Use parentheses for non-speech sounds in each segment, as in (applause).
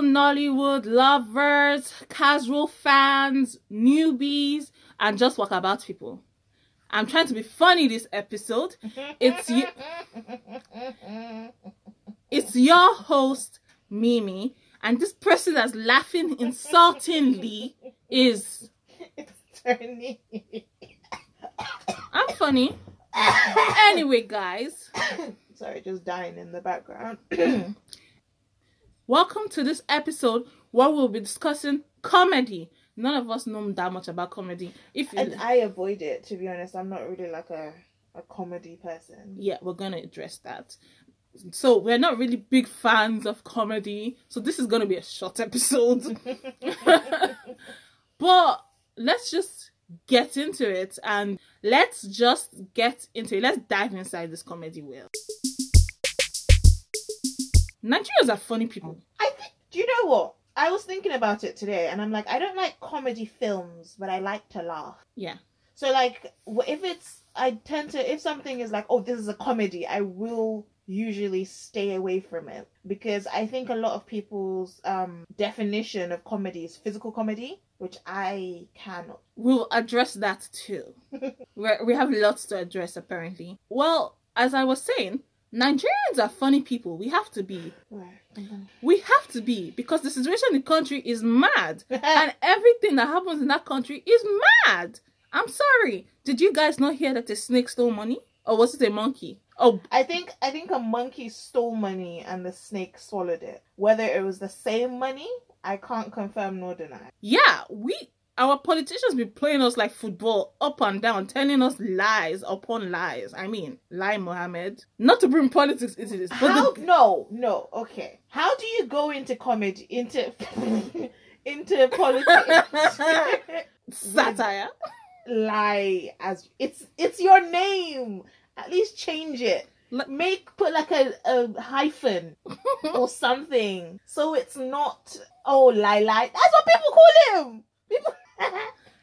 fellow Nollywood lovers, casual fans, newbies, and just walkabout people. I'm trying to be funny this episode. It's you. (laughs) It's your host, Mimi, and this person that's laughing insultingly is. It's. I'm funny. (coughs) Anyway, guys, Sorry, just dying in the background. (clears throat) welcome to this episode where we'll be discussing comedy. None of us know that much about comedy. If you, and I avoid it, to be honest. I'm not really like a, a comedy person. yeah, we're gonna address that. So we're not really big fans of comedy, so this is gonna be a short episode. (laughs) but let's just get into it and let's just get into it. Let's dive inside this comedy wheel. Nigerians are funny people. I think, do you know what? I was thinking about it today and I'm like, I don't like comedy films, but I like to laugh. Yeah. So, like, if it's, I tend to, if something is like, oh, this is a comedy, I will usually stay away from it because I think a lot of people's um definition of comedy is physical comedy, which I cannot. We'll address that too. (laughs) We're, we have lots to address apparently. Well, as I was saying, Nigerians are funny people. We have to be. We have to be because the situation in the country is mad. (laughs) and everything that happens in that country is mad. I'm sorry. Did you guys not hear that a snake stole money? Or was it a monkey? Oh, I think I think a monkey stole money and the snake swallowed it. Whether it was the same money, I can't confirm nor deny. yeah, we our politicians be playing us like football up and down, telling us lies upon lies. I mean, Lai Mohammed. Not to bring politics into this, How? the, No, no. Okay. How do you go into comedy into (laughs) into politics? (laughs) satire. Lie as it's it's your name. At least change it. Like- Make put like a, a hyphen (laughs) or something, so it's not oh lie lie. That's what people call him. People.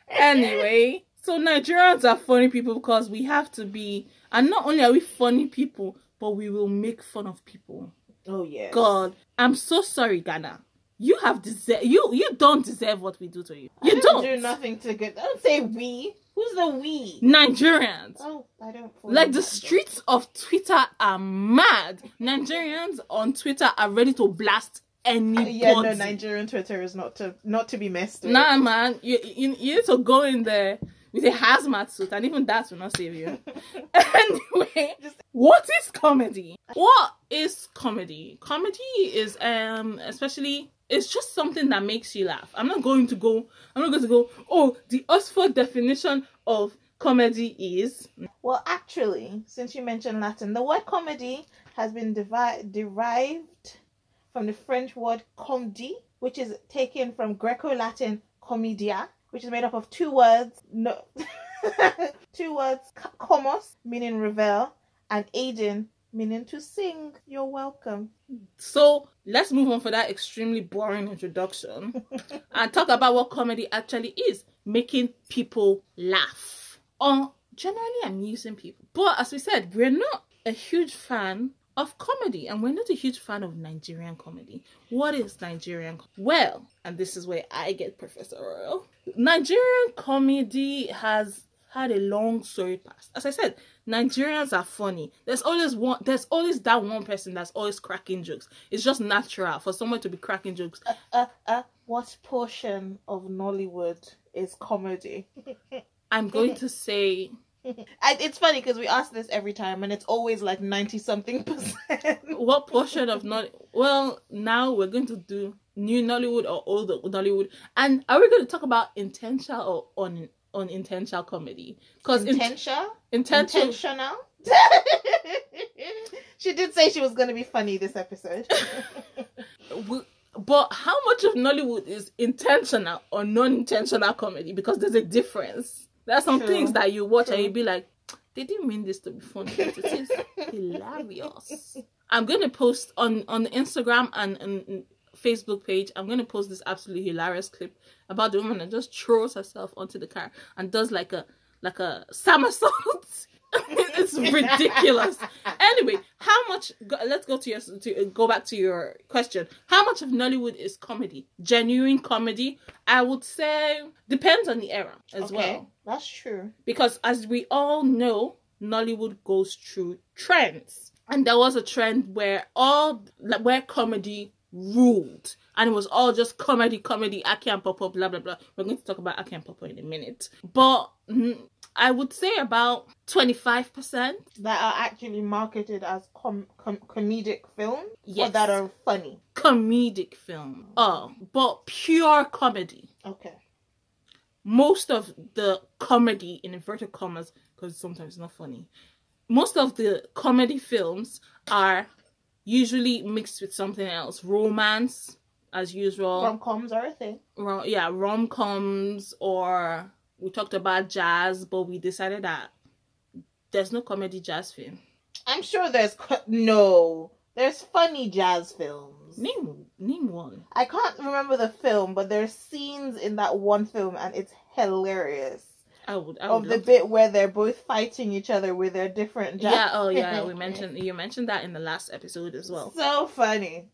Anyway, so Nigerians are funny people because we have to be, and not only are we funny people, but we will make fun of people. Oh yeah. God, I'm so sorry, Ghana. You have deserve you you don't deserve what we do to you. You I don't. do nothing to get. Don't say we. Who's the we? Nigerians. Oh, I don't. Like the streets of Twitter are mad. Nigerians on Twitter are ready to blast anybody. Yeah, no, Nigerian Twitter is not to not to be messed with. Nah, man, you, you you need to go in there with a hazmat suit, and even that will not save you. (laughs) anyway, Just- what is comedy? What is comedy? Comedy is um especially it's just something that makes you laugh. I'm not going to go. I'm not going to go. Oh, the Oxford definition of comedy is Well, actually, since you mentioned Latin, the word comedy has been devi- derived from the French word comedy, which is taken from Greco-Latin comedia, which is made up of two words. No, (laughs) two words: comos, meaning revel, and aidin, meaning to sing. You're welcome. So let's move on for that extremely boring introduction (laughs) and talk about what comedy actually is making people laugh or generally amusing people. But as we said, we're not a huge fan of comedy and we're not a huge fan of Nigerian comedy. What is Nigerian? Well, and this is where I get Professor Royal. Nigerian comedy has had a long storied past. As I said, Nigerians are funny. There's always one. There's always that one person that's always cracking jokes. It's just natural for someone to be cracking jokes. Uh, uh, what portion of Nollywood is comedy? (laughs) I'm going to say And it's funny because we ask this every time, and it's always like ninety something percent. (laughs) what portion of not. Well, now we're going to do new Nollywood or old Nollywood, and are we going to talk about intentional or un unintentional comedy? Because Intentional, intentional. (laughs) intentional. she did say she was going to be funny this episode. (laughs) we- but how much of Nollywood is intentional or non-intentional comedy? Because there's a difference. There are some True. things that you watch and True. you be like, they didn't mean this to be funny, but it is hilarious. I'm gonna post on on Instagram and, and Facebook page. I'm gonna post this absolutely hilarious clip about the woman that just throws herself onto the car and does like a like a somersault. (laughs) it's ridiculous. Anyway, how much? Go, let's go to your to go back to your question. How much of Nollywood is comedy? Genuine comedy? I would say depends on the era as okay, well. That's true. Because as we all know, Nollywood goes through trends, and there was a trend where all where comedy ruled and it was all just comedy comedy aki and popo blah blah blah we're going to talk about aki and popo in a minute but mm, i would say about 25% That are actually marketed as com- com- comedic films, or Yes. that are funny. comedic film oh but pure comedy Okay. Most of the comedy in inverted commas because sometimes it's not funny most of the comedy films are usually mixed with something else romance as usual Rom coms are a thing. rom- yeah rom coms or we talked about jazz, but we decided that there's no comedy jazz film. I'm sure there's co- no. There's funny jazz films. Name name one. I can't remember the film, but there's scenes in that one film, and it's hilarious. I would. I Of the bit where they're both fighting each other with their different jazz. Yeah. Oh yeah. We (laughs) mentioned you mentioned that in the last episode as well. So funny.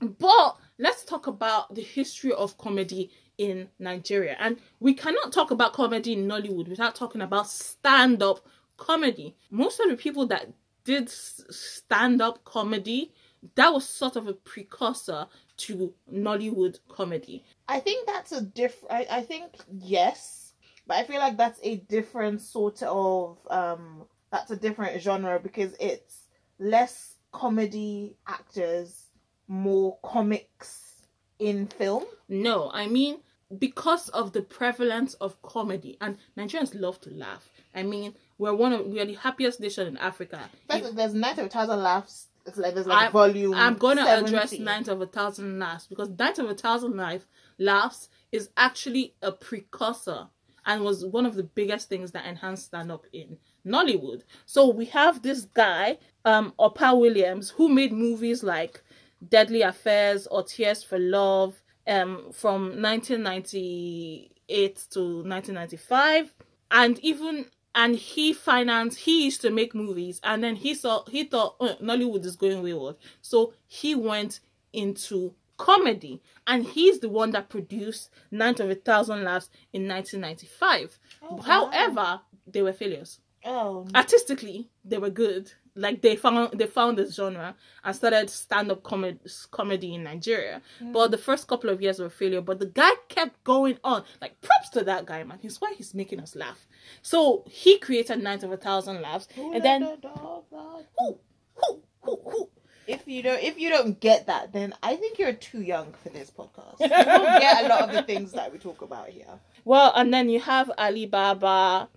But let's talk about the history of comedy in Nigeria. And we cannot talk about comedy in Nollywood without talking about stand up comedy. Most of the people that did stand up comedy, that was sort of a precursor to Nollywood comedy. I think that's a different. I, I think yes, but I feel like that's a different sort of. um That's a different genre because it's less comedy actors, more comics in film. No, I mean because of the prevalence of comedy and Nigerians love to laugh. I mean, we're one of we are the happiest nation in Africa. If- there's Night of a Thousand Laughs. It's like there's like I'm- volume. I'm gonna 70. address Night of a Thousand Laughs because Night of a Thousand Life Laughs is actually a precursor and was one of the biggest things that enhanced stand up in Nollywood. So we have this guy, um, Opa Williams, who made movies like Deadly Affairs or Tears for Love, um, from 1998 to 1995, and even and he financed he used to make movies and then he saw he thought "Oh, nollywood is going wayward. So he went into comedy and he's the one that produced night of a thousand laughs in 1995 Oh, wow. however they were failures. Oh, artistically they were good like they found they found this genre and started stand-up comedy comedy in nigeria mm. but the first couple of years were a failure but the guy kept going on like props to that guy man he's why he's making us laugh so he created night of a thousand laughs Who and then the dog out? who who who who If you don't, if you don't get that, then I think you're too young for this podcast. (laughs) You don't get a lot of the things that we talk about here. Well, and then you have Alibaba.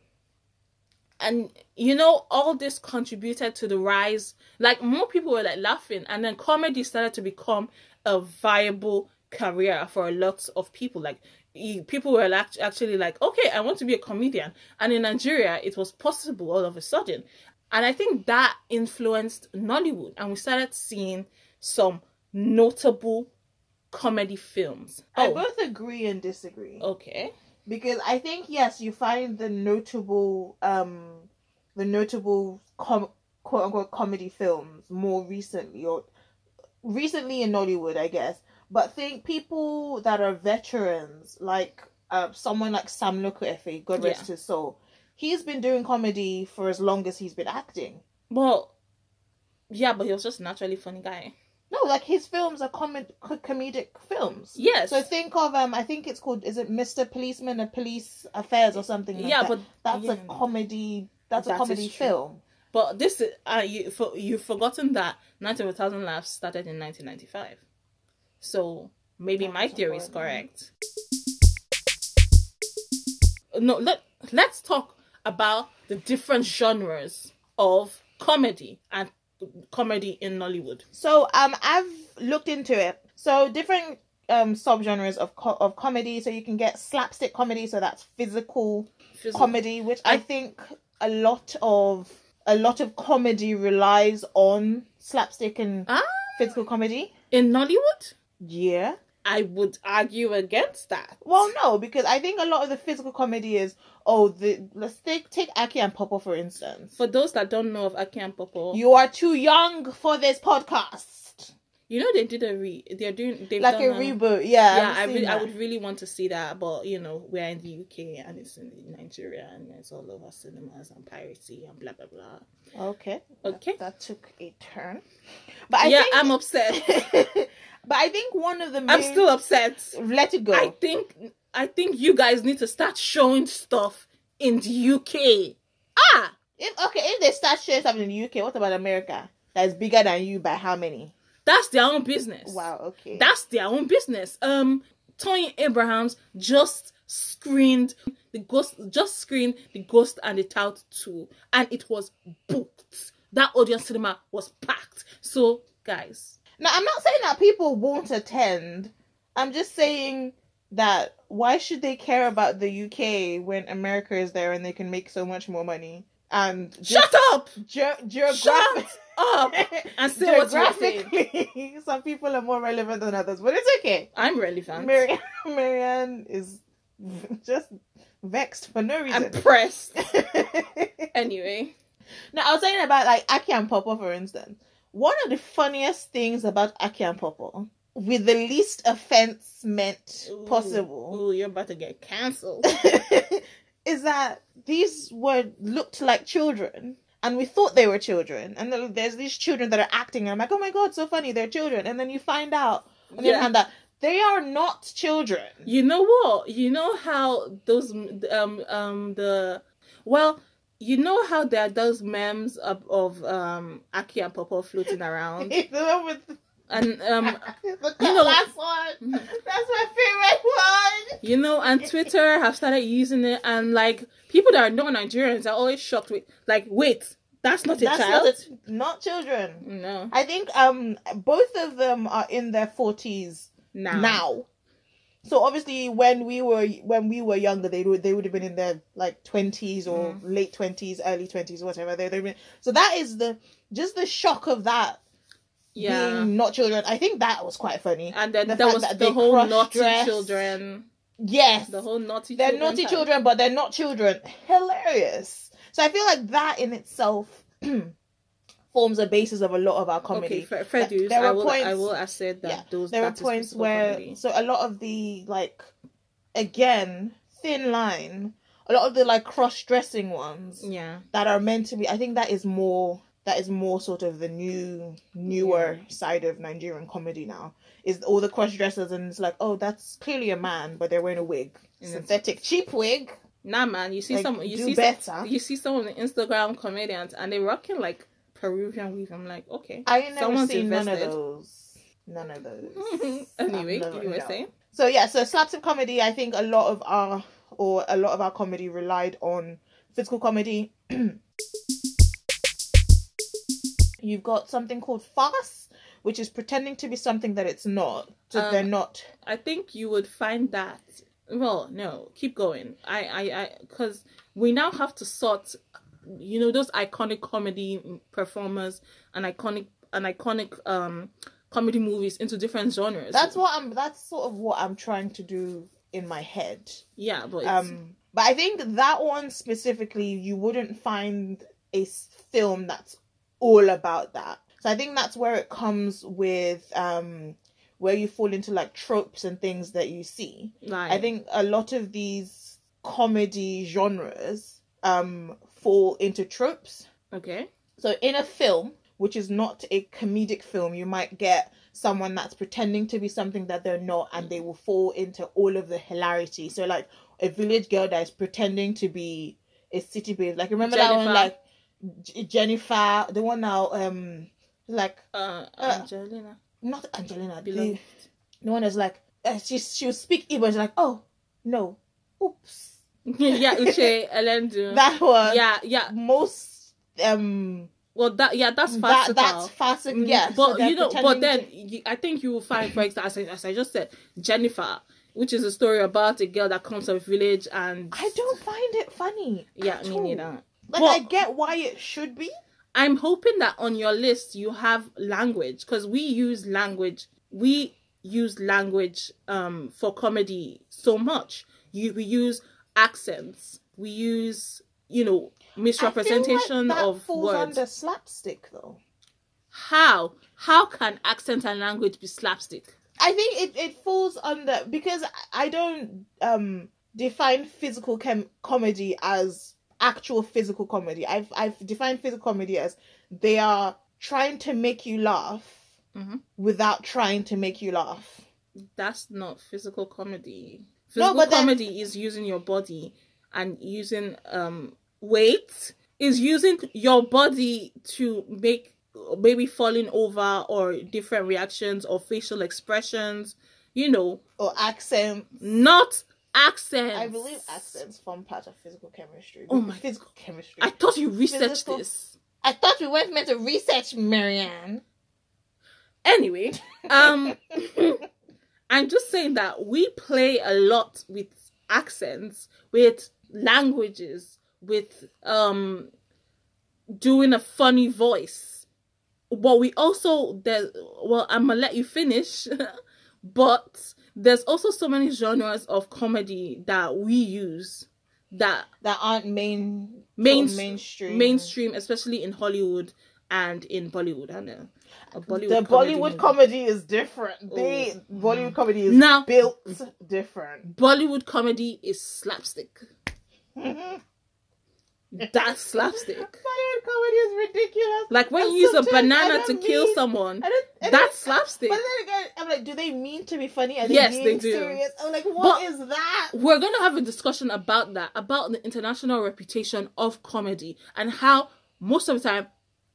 And you know, all this contributed to the rise. Like more people were like laughing, and then comedy started to become a viable career for a lot of people. Like people were act- actually like, okay, I want to be a comedian. And in Nigeria, it was possible all of a sudden. And I think that influenced Nollywood, and we started seeing some notable comedy films. I Oh, both agree and disagree okay. Because I think yes, you find the notable, um, the notable com- quote unquote comedy films more recently or recently in Nollywood, I guess. But think people that are veterans, like uh, someone like Sam Loco Efe, God rest Yeah. his soul, he's been doing comedy for as long as he's been acting. Well, yeah, but he was just a naturally funny guy. No, like his films are com- comedic films. Yes. So think of um, I think it's called is it Mr. Policeman and Police Affairs or something like yeah, that. but that's yeah. a comedy. That's a comedy film. But this uh, you for you've forgotten that Night of a Thousand Laughs started in 1995, so maybe That my theory is correct. No, let let's talk about the different genres of comedy and comedy in Nollywood. So um, I've looked into it. So different um subgenres of co- of comedy. So you can get slapstick comedy. So that's physical Physical- comedy, which I, I- think a lot of a lot of comedy relies on slapstick and Ah, physical comedy. in Nollywood, Yeah. I would argue against that. Well, no, because I think a lot of the physical comedy is oh, the let's take take Aki and Popo for instance. For those that don't know of Aki and Popo, you, are too young for this podcast. You know they did a re. They're doing they've Like a done reboot, yeah. Yeah, I I would really want to see that, but you know, we're in the UK and it's in Nigeria and it's all over cinemas and piracy and blah blah blah. Okay. Okay. That took a turn. But I yeah, I'm upset. (laughs) but I think one of the main I'm still upset. let it go. I think I think you guys need to start showing stuff in the UK. Ah, If okay, if they start showing stuff in the UK, what about America? That's bigger than you by how many? that's their own business. Wow, okay. That's their own business. Um, Toyin Abrahams just screened the ghost, just screened the Ghost and the Tout two, and it was booked. That audience cinema was packed. So, guys, now I'm not saying that people won't attend. I'm just saying that why should they care about the UK when America is there and they can make so much more money? And shut up, ge- shut up, (laughs) and say geographically, (laughs) some people are more relevant than others, but it's okay. I'm relevant. Marianne, (laughs) Marianne is just vexed for no reason. I'm pressed. Anyway, now, I was saying about like Aki and Popo, for instance. One of the funniest things about Aki and Popo, with the least offense meant Ooh, possible, Ooh, you're about to get cancelled. (laughs) is that these were looked like children. And we thought they were children. And there's these children that are acting. And I'm like, oh my god, so funny, they're children. And then you find out, on the Yeah. other hand, that they are not children. You know what? You know how those um um the well, you know how there are those memes of, of um Aki and Popo floating around, (laughs) the one with and um (laughs) the you know- last one. That's my favorite one. you know, and Twitter have started using it, and like people that are not Nigerians are always shocked with like, wait, that's not a That's child. not, not children. no, I think um both of them are in their forties now, now. So obviously, when we were when we were younger, they would they would have been in their like twenties or Mm. late twenties, early twenties, whatever. They they so that is the just the shock of that yeah. being not children. I think that was quite funny. and then the fact was that the whole naughty cross-dress. children, Yes, the whole naughty. they're children naughty part. children, but they're not children. Hilarious. So I feel like that in itself (clears throat) forms a basis of a lot of our comedy. Okay, fair, There- dues. there I will. points- I will accept that yeah, those. there is points where comedy. so a lot of the like again thin line a lot of the like cross-dressing ones Yeah. that are meant to be i think that is more that is more sort of the new newer side of nigerian comedy now is all the cross-dressers and it's like oh that's clearly a man but they're wearing a wig synthetic cheap wig Nah, man. You see Like, some. You see better. Some, you see some of the Instagram comedians, and they're rocking like Peruvian weave. I'm like, okay. i ain't never seen none of those none of those (laughs) anyway, never- you were no. saying. So yeah, so slapstick comedy. I think a lot of our or a lot of our comedy relied on physical comedy. (clears throat) You've got something called farce, which is pretending to be something that it's not. So Um, they're not. I think you would find that. Well, no, keep going. I, I, I, because we now have to sort. You know those iconic comedy performers and iconic and iconic um comedy movies into different genres. That's what I'm. That's sort of what I'm trying to do in my head. Yeah, but Um, but I think that one specifically, you wouldn't find a film that's all about that. So I think that's where it comes with um, where you fall into like tropes and things that you see. like I think a lot of these comedy genres um, fall into tropes. okay. So in a film, which is not a comedic film, you might get someone that's pretending to be something that they're not and they will fall into all of the hilarity. So like a village girl that is pretending to be a city babe. Like remember that one like J- Jennifer, the one now um like Uh, Uh, Angelina. not Angelina, the, the one that's like uh, she she'll speak Igbo, she's like, "Oh, no. Oops." (laughs) yeah, Uche Elendu. That was yeah, yeah. most um Well, that yeah, that's that that's farcical. Mm, Yeah, so but they're you know, but then you, I think you will find, for example, as I, as I just said, Jennifer, which is a story about a girl that comes from a village and I don't find it funny. yeah, me all. neither. Like Well- I get why it should be. I'm hoping that on your list you have language because we use language. We use language um for comedy so much. You we use accents. We use you know misrepresentation like that of falls words. under slapstick though. How how can accent and language be slapstick? I think it, it falls under because I don't um define physical chem- comedy as actual physical comedy. I've I've defined physical comedy as they are trying to make you laugh Mhm. without trying to make you laugh. That's not physical comedy. No, Physical but then- comedy is using your body and using um weight is using your body to make maybe falling over or different reactions or facial expressions, you know, Or accent. not accents. I believe accents form part of physical chemistry. Oh my- physical chemistry. I thought you researched Physical- this. I thought we weren't meant to research Marianne. Anyway, um (laughs) I'm just saying that we play a lot with accents, with languages, with um doing a funny voice. But we also there well I'm gonna let you finish, (laughs) but there's also so many genres of comedy that we use that That aren't main Main- mainstream. mainstream, especially in Hollywood and in Bollywood. I know. Bollywood the comedy Bollywood movie. comedy is different. They Oh. Bollywood comedy is Now- built different. Bollywood comedy is slapstick. (laughs) That's slapstick. Bollywood comedy is ridiculous. Like when And you use a banana to don't kill someone, I I that's don't- slapstick. But then again, I'm like, do they mean to be funny? Are they Yes, they do. serious? I'm like, what But- is that? We're going to have a discussion about that, about the international reputation of comedy and how most of the time,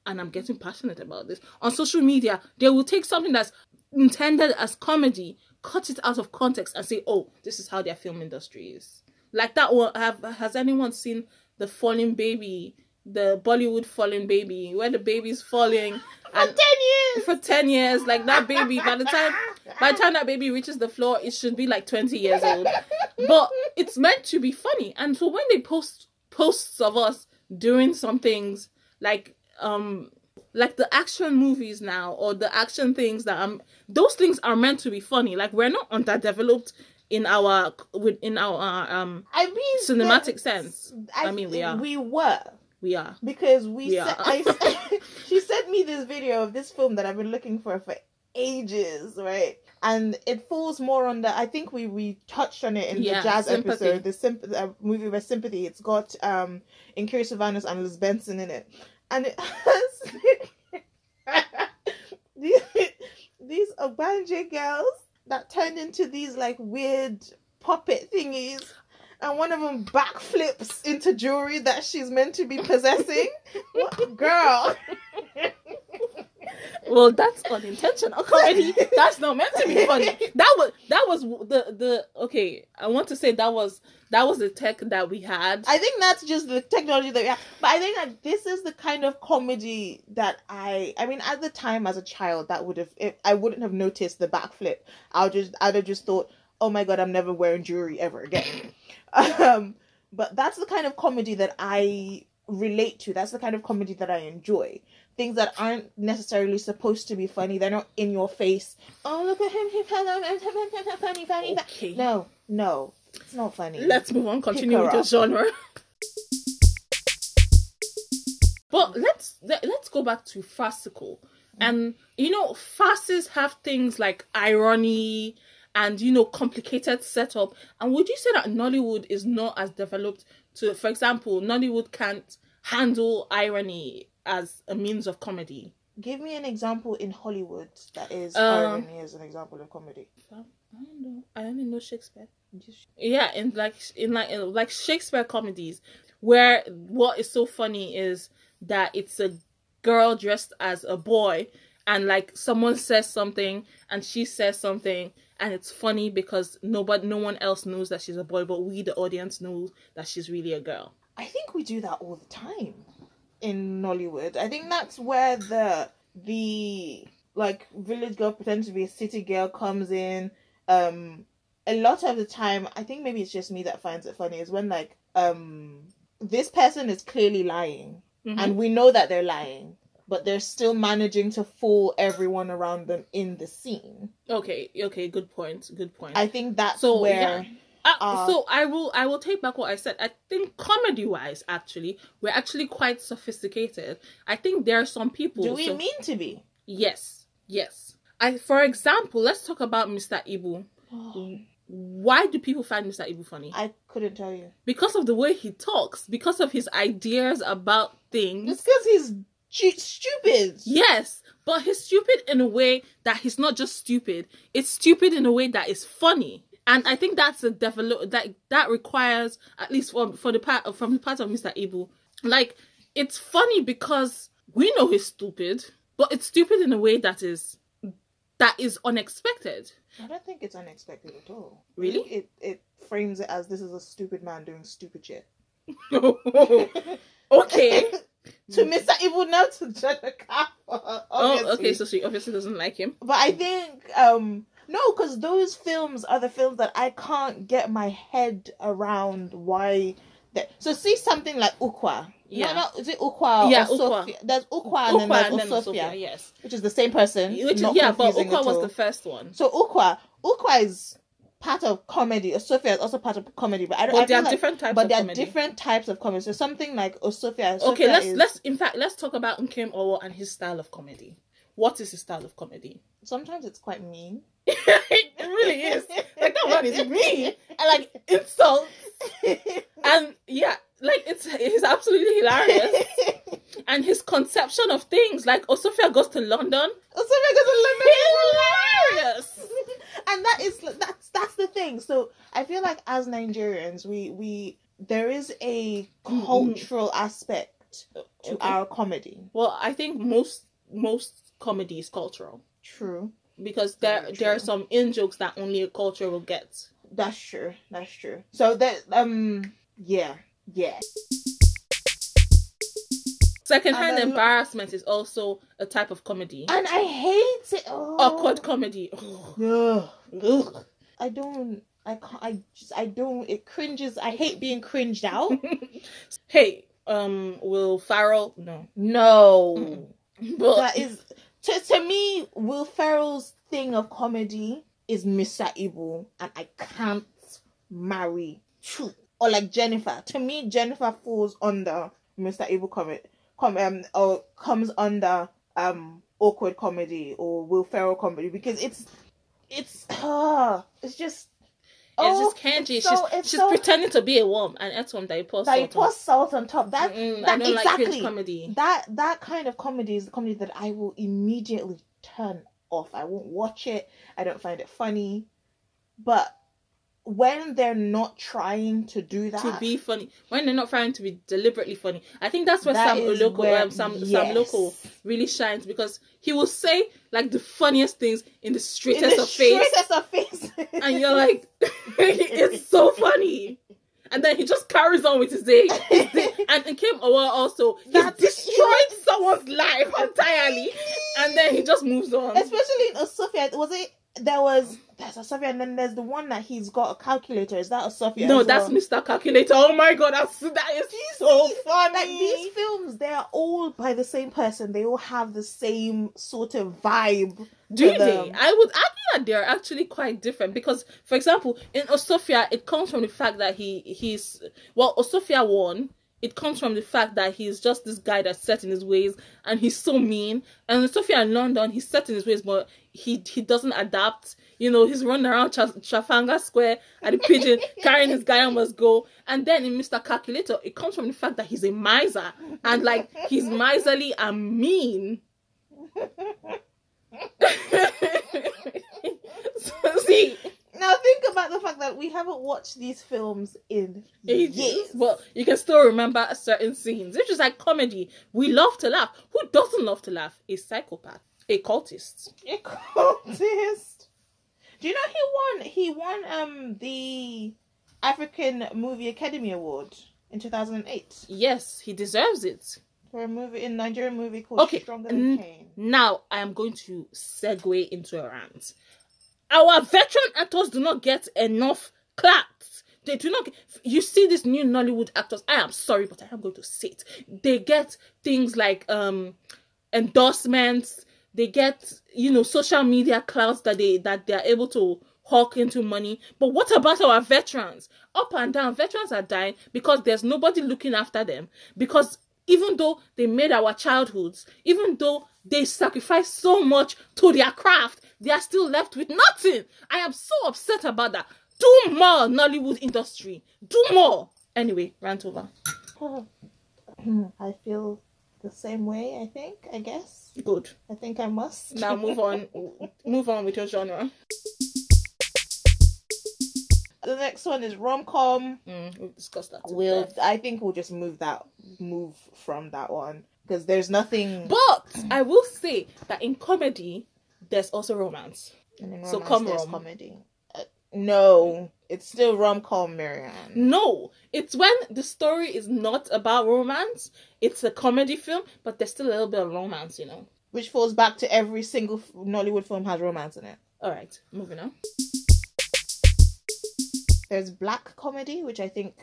and I'm getting passionate about this, on social media, they will take something that's intended as comedy, cut it out of context, and say, oh, this is how their film industry is. Like that one, have has anyone seen the falling baby, the Bollywood falling baby, where the baby's falling For and ten years. for 10 years like that baby by the time by the time that baby reaches the floor it should be like 20 years old but it's meant to be funny and so when they post posts of us doing some things like um like the action movies now or the action things that um those things are meant to be funny like we're not underdeveloped in our within our um I mean, cinematic sense I mean, we are. We were we are because we. We se-. I, (laughs) (laughs) she sent me this video of this film that I've been looking for for ages, right? And it falls more on the. I think we we touched on it in Yeah, the jazz Sympathy. episode, the symp- uh, movie with sympathy. It's got um Incurious Sylvanus and Liz Benson in it, and it has (laughs) these these Ogbanje girls that turned into these like weird puppet thingies. And one of them backflips into jewelry that she's meant to be possessing. What girl? (laughs) well that's unintentional (laughs) comedy that's not meant to be funny that was that was the the okay i want to say that was that was the tech that we had I think that's just the technology that we. But I think that this is the kind of comedy that I. I mean, at the time as a child, that would have. If, I wouldn't have noticed the backflip. I would just. I'd have just thought, oh my god, I'm never wearing jewelry ever again. (laughs) um, but that's the kind of comedy that I relate to. That's the kind of comedy that I enjoy. Things that aren't necessarily supposed to be funny. They're not in your face. Oh look at him! He's funny, funny, funny. okay No, no, it's not funny. let's move on continue with your genre but let's let, let's go back to farcical and you know farces have things like irony and you know complicated setup and would you say that nollywood is not as developed to for example nollywood can't handle irony as a means of comedy Give me an example in Hollywood that is Um, irony as an example of comedy. I don't know. I only know Shakespeare. Yeah, in like in like in like Shakespeare comedies, where what is so funny is that it's a girl dressed as a boy, and like someone says something and she says something, and it's funny because nobody, no one else knows that she's a boy, but we, the audience, know that she's really a girl. I think we do that all the time in Nollywood. I think that's where the the like village girl pretends to be a city girl comes in. Um, a lot of the time, I think maybe it's just me that finds it funny is when like um this person is clearly lying Mhm. and we know that they're lying, but they're still managing to fool everyone around them in the scene. Okay, okay, good point. Good point. I think that's So, where yeah. Uh, Uh, so I will I will take back what I said. I think comedy wise, actually, we're actually quite sophisticated. I think there are some people. do we so- mean to be? Yes, yes. I for example, let's talk about Mr. Ibu. Why do people find Mr. Ibu funny? I couldn't tell you. Because of the way he talks, because of his ideas about things. It's because he's stu- stupid. Yes, but he's stupid in a way that he's not just stupid. It's stupid in a way that is funny. And I think that's a develop that that requires at least for for the part from the part of Mr. Ibu. Like it's funny because we know he's stupid, but it's stupid in a way that is that is unexpected. I don't think it's unexpected at all. Really? It it frames it as this is a stupid man doing stupid shit. (laughs) okay. (laughs) to Mr. Ibu, now to Jennifer. Oh, okay. So she obviously doesn't like him. but I think um no, because those films are the films that I can't get my head around why. That, so see something like Ukwa. Yeah. No, no, is it Ukwa? Yeah, or Ukwa. Sophia? There's Ukwa and then there's and then Osofia, Sophia, yes. which is the same person. Which is, yeah, but Ukwa was the first one. So Ukwa, Ukwa is part of comedy. Sophia is also part of comedy, but I don't. But I there are like- different types But there comedy. are different types of comedy. So something like Osofia. okay let's is- let's in fact let's talk about Nkem Owo and his style of comedy. What is his style of comedy? Sometimes it's quite mean. (laughs) it really is. Like that man is mean and like insults (laughs) and yeah, like it's it's absolutely hilarious. (laughs) And his conception of things, like Osofia goes to London, Osofia goes to London. hilarious. and that is that's that's the thing. So I feel like as Nigerians, we we there is a cultural aspect to Okay. our comedy. Well, I think most most comedy is cultural True. because there Very there are some in jokes that only a culture will get. That's true. That's true. So that um yeah yeah. Secondhand And then- embarrassment is also a type of comedy. And I hate it. Oh. Awkward comedy. Ugh. Ugh. Ugh. I don't. I can't. I just. I don't. It cringes. I hate being cringed out. (laughs) Hey, um, Will Ferrell? No, no. (laughs) but that is to to me. Will Ferrell's thing of comedy is Mr. Ibu, and I can't marry two. Or like Jennifer. To me, Jennifer falls under Mr. Ibu comedy. Com- um, or comes under um awkward comedy or Will Ferrell comedy because it's it's uh, (sighs) it's just oh, just Kenji. it's so- she's she's so- pretending to be a worm, and one that you post. that you pour salt on top. That Mm, that I don't like exactly comedy. that that kind of comedy is the comedy that I will immediately turn off. I won't watch it. I don't find it funny. But when they're not trying to do that, to be funny when they're not trying to be deliberately funny. I think that's where That Sam Oloko, where- um, Sam Sam yes. Loco really shines because he will say like the funniest things in the in straightest the of face, straightest of face, and you're like, (laughs) it's so funny. And then he just carries on with his day. His day. (laughs) And it came over also. He destroyed someone's life entirely. And then he just moves on. especially in Sophia. Was it there was there's a Sophia and then there's the one that he's got a calculator. Is that a Sophia? no, that's well? Mr. Calculator. Oh my god, that's, that is so funny. Like these films, they are all by the same person. They all have the same sort of vibe. Do they? them. I would argue that they're actually quite different because, for example, in Osofia, it comes from the fact that he he's well, Osofia one. It comes from the fact that he's just this guy that's set in his ways and he's so mean. And Sophia in London, he's set in his ways, but he he doesn't adapt. You know, he's running around Tra- Trafalgar Square at the pigeon, (laughs) carrying his guy on must go. And then in Mr. Calculator, it comes from the fact that he's a miser and like he's miserly and mean. (laughs) (laughs) so, see, Now think about the fact that we haven't watched these films in ages. years. Well, you can still remember certain scenes. It's just like comedy. We love to laugh. Who doesn't love to laugh? A psychopath, a cultist. A cultist. Do you know he won? He won um the African Movie Academy Award in two thousand and eight Yes, he deserves it. for a movie in Nigerian movie called Okay, Stronger Than Pain. Now I am going to segue into a rant. Our veteran actors do not get enough claps. They do not. You see these new Nollywood actors. I am sorry, but I am going to say it. They get things like um, endorsements. They get you know social media clouds that they that they are able to hawk into money. But what about our veterans? Up and down, veterans are dying because there's nobody looking after them. Because even though they made our childhoods, even though they sacrificed so much to their craft, they are still left with nothing. I am so upset about that. Do more, Nollywood industry. Do more. Anyway, rant over. I feel the same way, I think, I guess. Good. I think I must. Now move on. move on with your genre. The next one is rom com. Mm, we've discussed that. We'll. I think we'll just move that move from that one because there's nothing. But I will say that in comedy, there's also romance. In So romance, come rom. comedy. Uh, no, it's still rom com, Marianne. No, it's when the story is not about romance. It's a comedy film, but there's still a little bit of romance, you know. Which falls back to every single Nollywood film has romance in it. All right, moving on. There's black comedy, which I think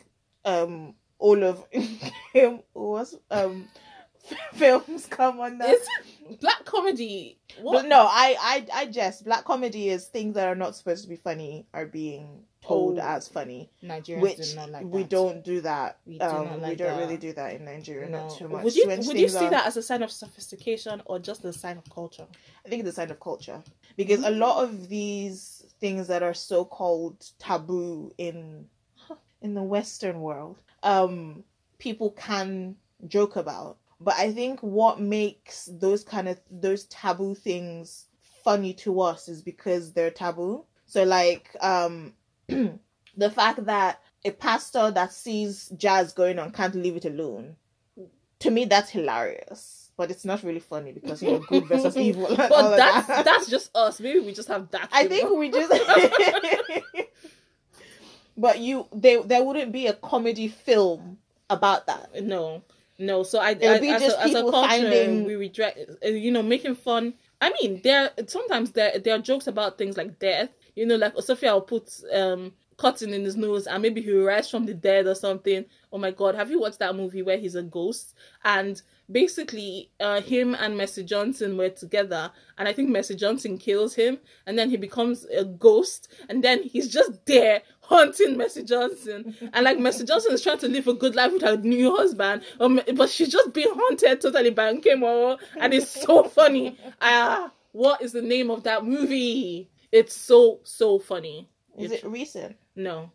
um all of (laughs) him was um (laughs) films come under. It's black comedy. But What? no, I, I I jest. Black comedy is things that are not supposed to be funny are being told Oh. as funny, Nigerians which do not like we don't do that. We do um, not we don't that. really do that in Nigeria. No. Not too much. Would you When would you see are- that as a sign of sophistication or just a sign of culture? I think it's a sign of culture because a lot of these things that are so called taboo in in the Western world, um, people can joke about. But I think what makes those kind of those taboo things funny to us is because they're taboo. So like um (clears throat) the fact that a pastor that sees jazz going on can't leave it alone. To me that's hilarious. But it's not really funny because you know good versus (laughs) evil. But that's that. (laughs) that's just us. Maybe we just have that. I think we just (laughs) But you they there wouldn't be a comedy film about that. no, no. So I, It'll I be as, just a, as a culture, finding- we reject. uh, You know, making fun. I mean, there sometimes there there are jokes about things like death. You know, like Sophia will put um cotton in his nose and maybe he will rise from the dead or something. Oh my god, have you watched that movie where he's a ghost and basically uh him and Mercy Johnson were together and I think Mercy Johnson kills him and then he becomes a ghost and then he's just there haunting Mercy Johnson and like Mercy Johnson is trying to live a good life with her new husband um, but she's just being haunted totally by Nkemo and it's so (laughs) funny. Ah, what is the name of that movie? It's so so funny. Is It's- it recent? no.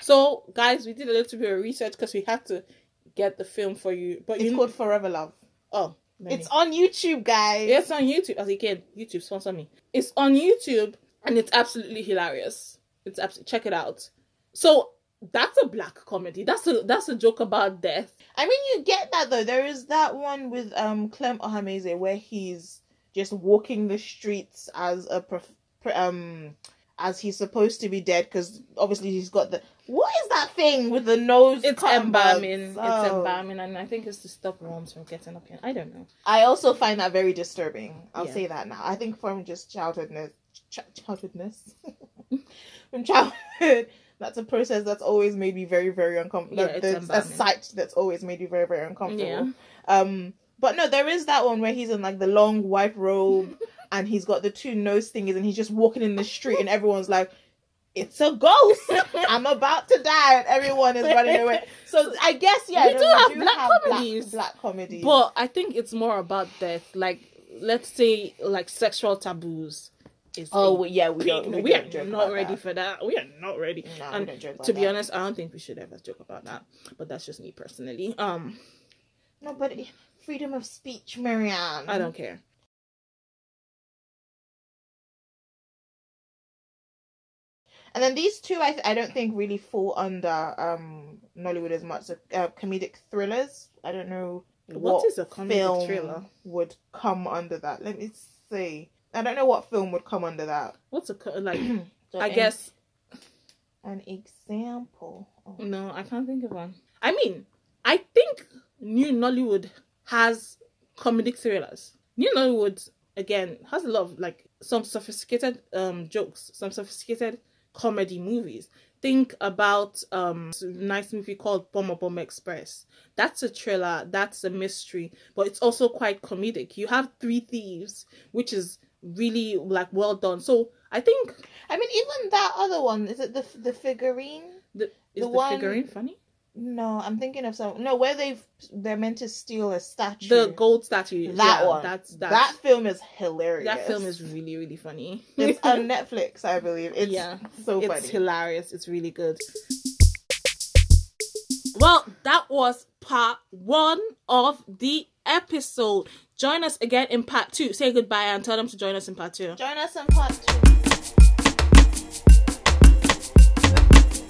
So, guys, we did a little bit of research because we had to get the film for you. But It's you called Forever Love. oh, It's on YouTube, guys. it's on YouTube. As again, YouTube sponsor me. It's on YouTube and it's absolutely hilarious. It's absolutely check it out. So that's a black comedy. That's a that's a joke about death. I mean, you get that though. There is that one with um Clem Ohameze where he's just walking the streets as a prof- um as he's supposed to be dead because obviously he's got the what is that thing with the nose? It's embalming. buds? It's Oh. embalming, and I think it's to stop worms from getting up here. I don't know. I also find that very disturbing. I'll Yeah. say that now. I think from just childhoodness, ch- childhoodness, (laughs) from childhood, that's a process that's always made me very, very uncomfortable. Yeah, that's a sight that's always made me very, very uncomfortable. Yeah. Um, but no, there is that one where he's in like the long white robe (laughs) and he's got the two nose thingies and he's just walking in the street and everyone's like, "It's a ghost! (laughs) I'm about to die!" and everyone is running away. (laughs) So I guess yeah, We do have black black- comedies. Black, comedies. But I think it's more about death. Like, let's say, like sexual taboos. Is oh a yeah, we don't. We, we don't are not ready that. for that. We are not ready. And to be that. honest, I don't think we should ever joke about that. But that's just me personally. Um, No, but freedom of speech, Marianne. I don't care. And then these two, I I don't think really fall under um Nollywood as much. So, uh, comedic thrillers. I don't know what is a comedic film thriller? would come under that. Let me see. I don't know what film would come under that. What's a like? (clears throat) So I an- guess an example. Oh. no, I can't think of one. I mean, I think New Nollywood has comedic thrillers. New Nollywood again has a lot of like some sophisticated um jokes, some sophisticated comedy movies. Think about um a nice movie called Gbomo Gbomo Express. That's a thriller, that's a mystery, but it's also quite comedic. You have Three Thieves, which is really like well done. So I think I mean, even that other one is it the the figurine? the is The the, one- figurine funny? No, I'm thinking of some. No, where they they're meant to steal a statue. The gold statue. that yeah, one. That's that's that film is hilarious. that film is really really funny. It's (laughs) on Netflix, I believe. It's Yeah, so it's funny. hilarious. It's really good. Well, that was part one of the episode. Join us again in part two. Say goodbye and tell them to join us in part two. Join us in part two.